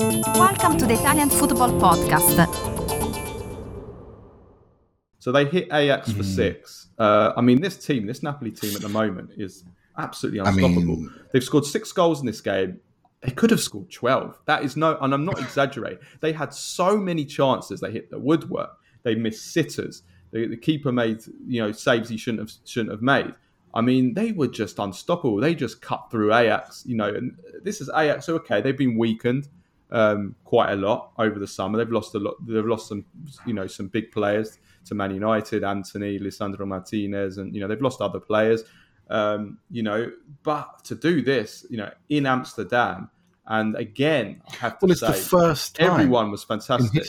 Welcome to the Italian Football Podcast. So they hit Ajax for six. Uh, I mean, this team, this Napoli team at the moment is absolutely I mean- unstoppable. They've scored six goals in this game. They could have scored 12. That is no, and I'm not exaggerating. They had so many chances. They hit the woodwork. They missed sitters. The, the keeper made, you know, saves he shouldn't have shouldn't have made. I mean, they were just unstoppable. They just cut through Ajax, you know, and this is Ajax. So okay, they've been weakened um, quite a lot over the summer. They've lost a lot. They've lost some, you know, some big players to Man United, Antony, Lisandro Martinez, and you know they've lost other players. Um, you know, but to do this, you know, in Amsterdam, and again, I have to Well, it's say, the first time everyone was fantastic.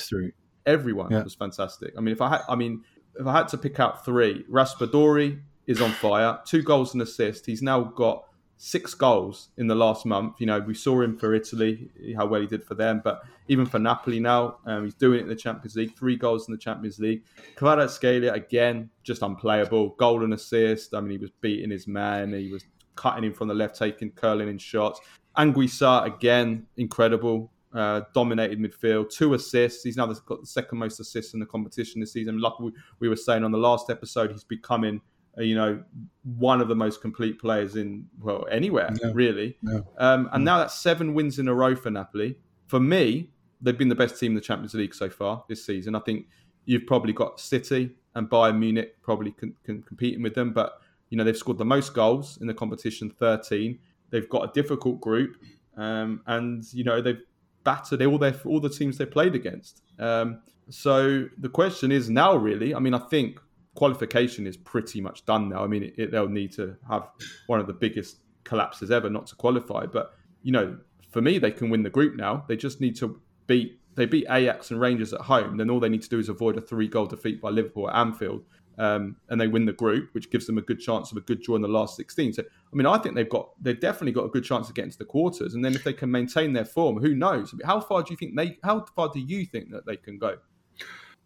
Everyone Yeah. was fantastic. I mean, if I had, I mean, if I had to pick out three, Raspadori is on fire, two goals and assist. He's now got six goals in the last month. You know, we saw him for Italy, how well he did for them, but even for Napoli now, um, he's doing it in the Champions League. Three goals in the Champions League. Kvaratskhelia again, just unplayable. Goal and assist. I mean, he was beating his man. He was cutting him from the left, taking curling in shots. Anguissa again, incredible. Uh, dominated midfield, two assists. He's now got the second most assists in the competition this season. Like we, we were saying on the last episode, he's becoming, you know, one of the most complete players in well anywhere Yeah. really. Yeah. Um, and now that's seven wins in a row for Napoli. For me, they've been the best team in the Champions League so far this season. I think you've probably got City and Bayern Munich probably can, can competing with them, but you know they've scored the most goals in the competition, thirteen. They've got a difficult group, um, and you know they've battered all their all the teams they played against. Um, so the question is now, really. I mean, I think qualification is pretty much done now. I mean, it, it, they'll need to have one of the biggest collapses ever not to qualify, but you know, for me, they can win the group now. They just need to beat. They beat Ajax and Rangers at home. Then all they need to do is avoid a three-goal defeat by Liverpool at Anfield, um, and they win the group, which gives them a good chance of a good draw in the last 16. So, I mean, I think they've got they've definitely got a good chance of getting to the quarters. And then if they can maintain their form, who knows? How far do you think they? How far do you think that they can go?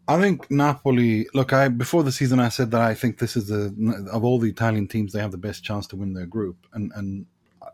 I think Napoli. Look, I before the season, I said that I think this is the of all the Italian teams, they have the best chance to win their group, and and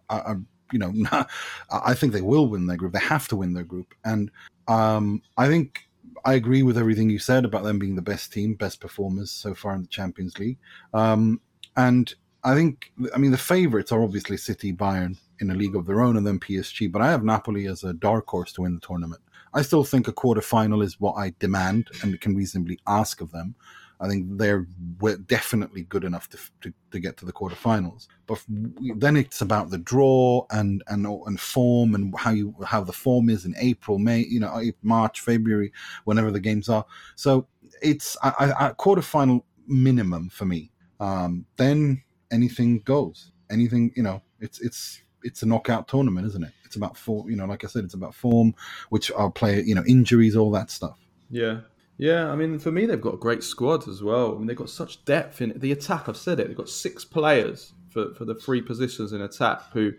I, I you know, I think they will win their group. They have to win their group, and um, I think I agree with everything you said about them being the best team, best performers so far in the Champions League, um, and I think I mean the favourites are obviously City, Bayern in a league of their own, and then PSG. But I have Napoli as a dark horse to win the tournament. I still think a quarter final is what I demand and can reasonably ask of them. I think they're we- definitely good enough to, to, to get to the quarterfinals. But then it's about the draw and, and and form and how you how the form is in April, May, you know, March, February, whenever the games are. So it's a, a quarterfinal minimum for me. Um, then anything goes. Anything, you know, it's it's it's a knockout tournament, isn't it? It's about form, you know, like I said, it's about form, which are player, you know, injuries, all that stuff. Yeah. Yeah, I mean, for me, they've got a great squad as well. I mean, they've got such depth in the attack. I've said it. They've got six players for, for the three positions in attack who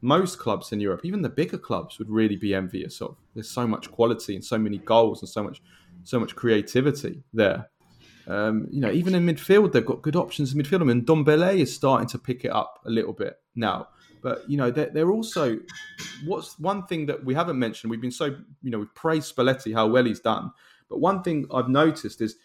most clubs in Europe, even the bigger clubs, would really be envious of. There's so much quality and so many goals and so much so much creativity there. Um, you know, even in midfield, they've got good options in midfield. I mean, Ndombele is starting to pick it up a little bit now. But you know, they're, they're also what's one thing that we haven't mentioned. We've been so you know we've praised Spalletti how well he's done, but one thing I've noticed is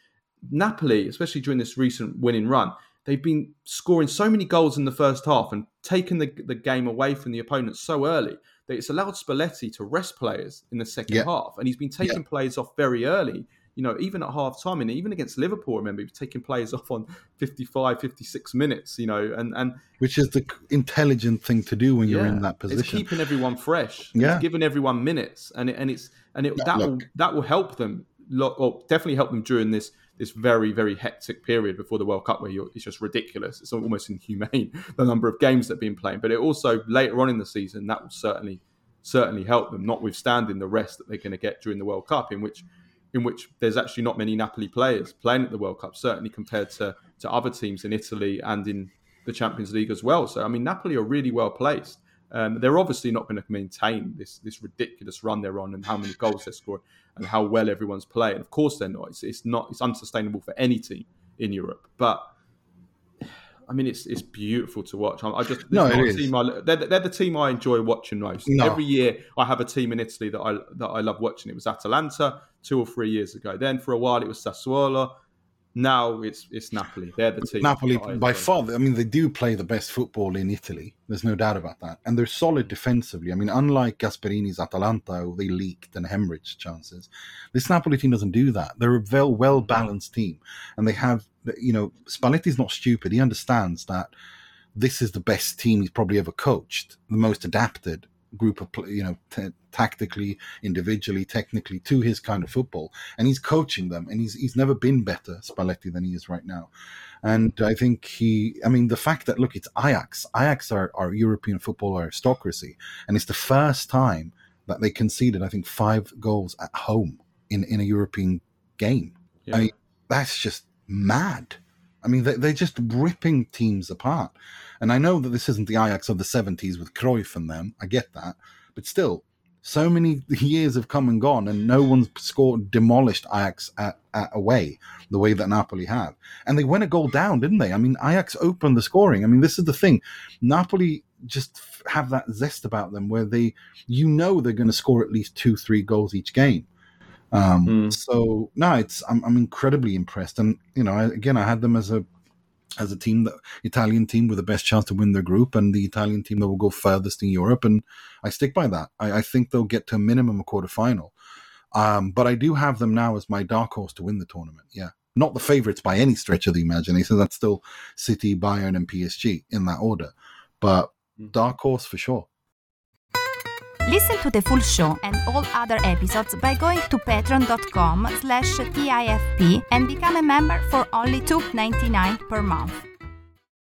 Napoli, especially during this recent winning run, they've been scoring so many goals in the first half and taking the, the game away from the opponent so early that it's allowed Spalletti to rest players in the second Yeah. half, and he's been taking players off very early. You know, even at half time, and even against Liverpool, remember, he was taking players off on 55, 56 minutes, you know, and, and Which is the intelligent thing to do when you're in that position. It's keeping everyone fresh. Yeah. It's giving everyone minutes, and it, and it's and it that will that will help them. Or definitely help them during this this very very hectic period before the World Cup, where you're, it's just ridiculous. It's almost inhumane the number of games that have been playing. But it also later on in the season that will certainly certainly help them, notwithstanding the rest that they're going to get during the World Cup, in which in which there's actually not many Napoli players playing at the World Cup, certainly compared to, to other teams in Italy and in the Champions League as well. So, I mean, Napoli are really well placed. Um, they're obviously not going to maintain this this ridiculous run they're on and how many goals they're scoring and how well everyone's playing. Of course, they're not. It's, it's not. It's unsustainable for any team in Europe. But I mean, it's it's beautiful to watch. I, I just No, it is I, they're, they're the team I enjoy watching most. No. Every year, I have a team in Italy that I that I love watching. It was Atalanta two or three years ago. Then for a while, it was Sassuolo. Now it's it's Napoli. They're the team. Napoli, by far, I mean, they do play the best football in Italy. There's no doubt about that. And they're solid defensively. I mean, unlike Gasperini's Atalanta, who they leaked and hemorrhaged chances, this Napoli team doesn't do that. They're a well, well balanced team. And they have, you know, Spalletti's not stupid. He understands that this is the best team he's probably ever coached, the most adapted group of, you know, t- tactically, individually, technically to his kind of football. And he's coaching them. And he's, he's never been better, Spalletti, than he is right now. And I think he, I mean, the fact that, look, it's Ajax. Ajax are, are European football aristocracy. And it's the first time that they conceded, I think, five goals at home in, in a European game. Yeah. I mean, that's just mad. I mean, they, they're just ripping teams apart. And I know that this isn't the Ajax of the 70s with Cruyff and them. I get that. But still, so many years have come and gone, and no one's scored, demolished Ajax at, at away the way that Napoli have. And they went a goal down, didn't they? I mean, Ajax opened the scoring. I mean, this is the thing. Napoli just have that zest about them where they, you know, they're going to score at least two, three goals each game. Um, Mm. So no, it's I'm, I'm incredibly impressed, and you know, I, again, I had them as a as a team, the Italian team with the best chance to win their group, and the Italian team that will go furthest in Europe, and I stick by that. I, I think they'll get to a minimum a quarter final, um, but I do have them now as my dark horse to win the tournament. Yeah, not the favorites by any stretch of the imagination. That's still City, Bayern, and PSG in that order, but dark horse for sure. Listen to the full show and all other episodes by going to patreon.com slash TIFP and become a member for only $2.99 per month.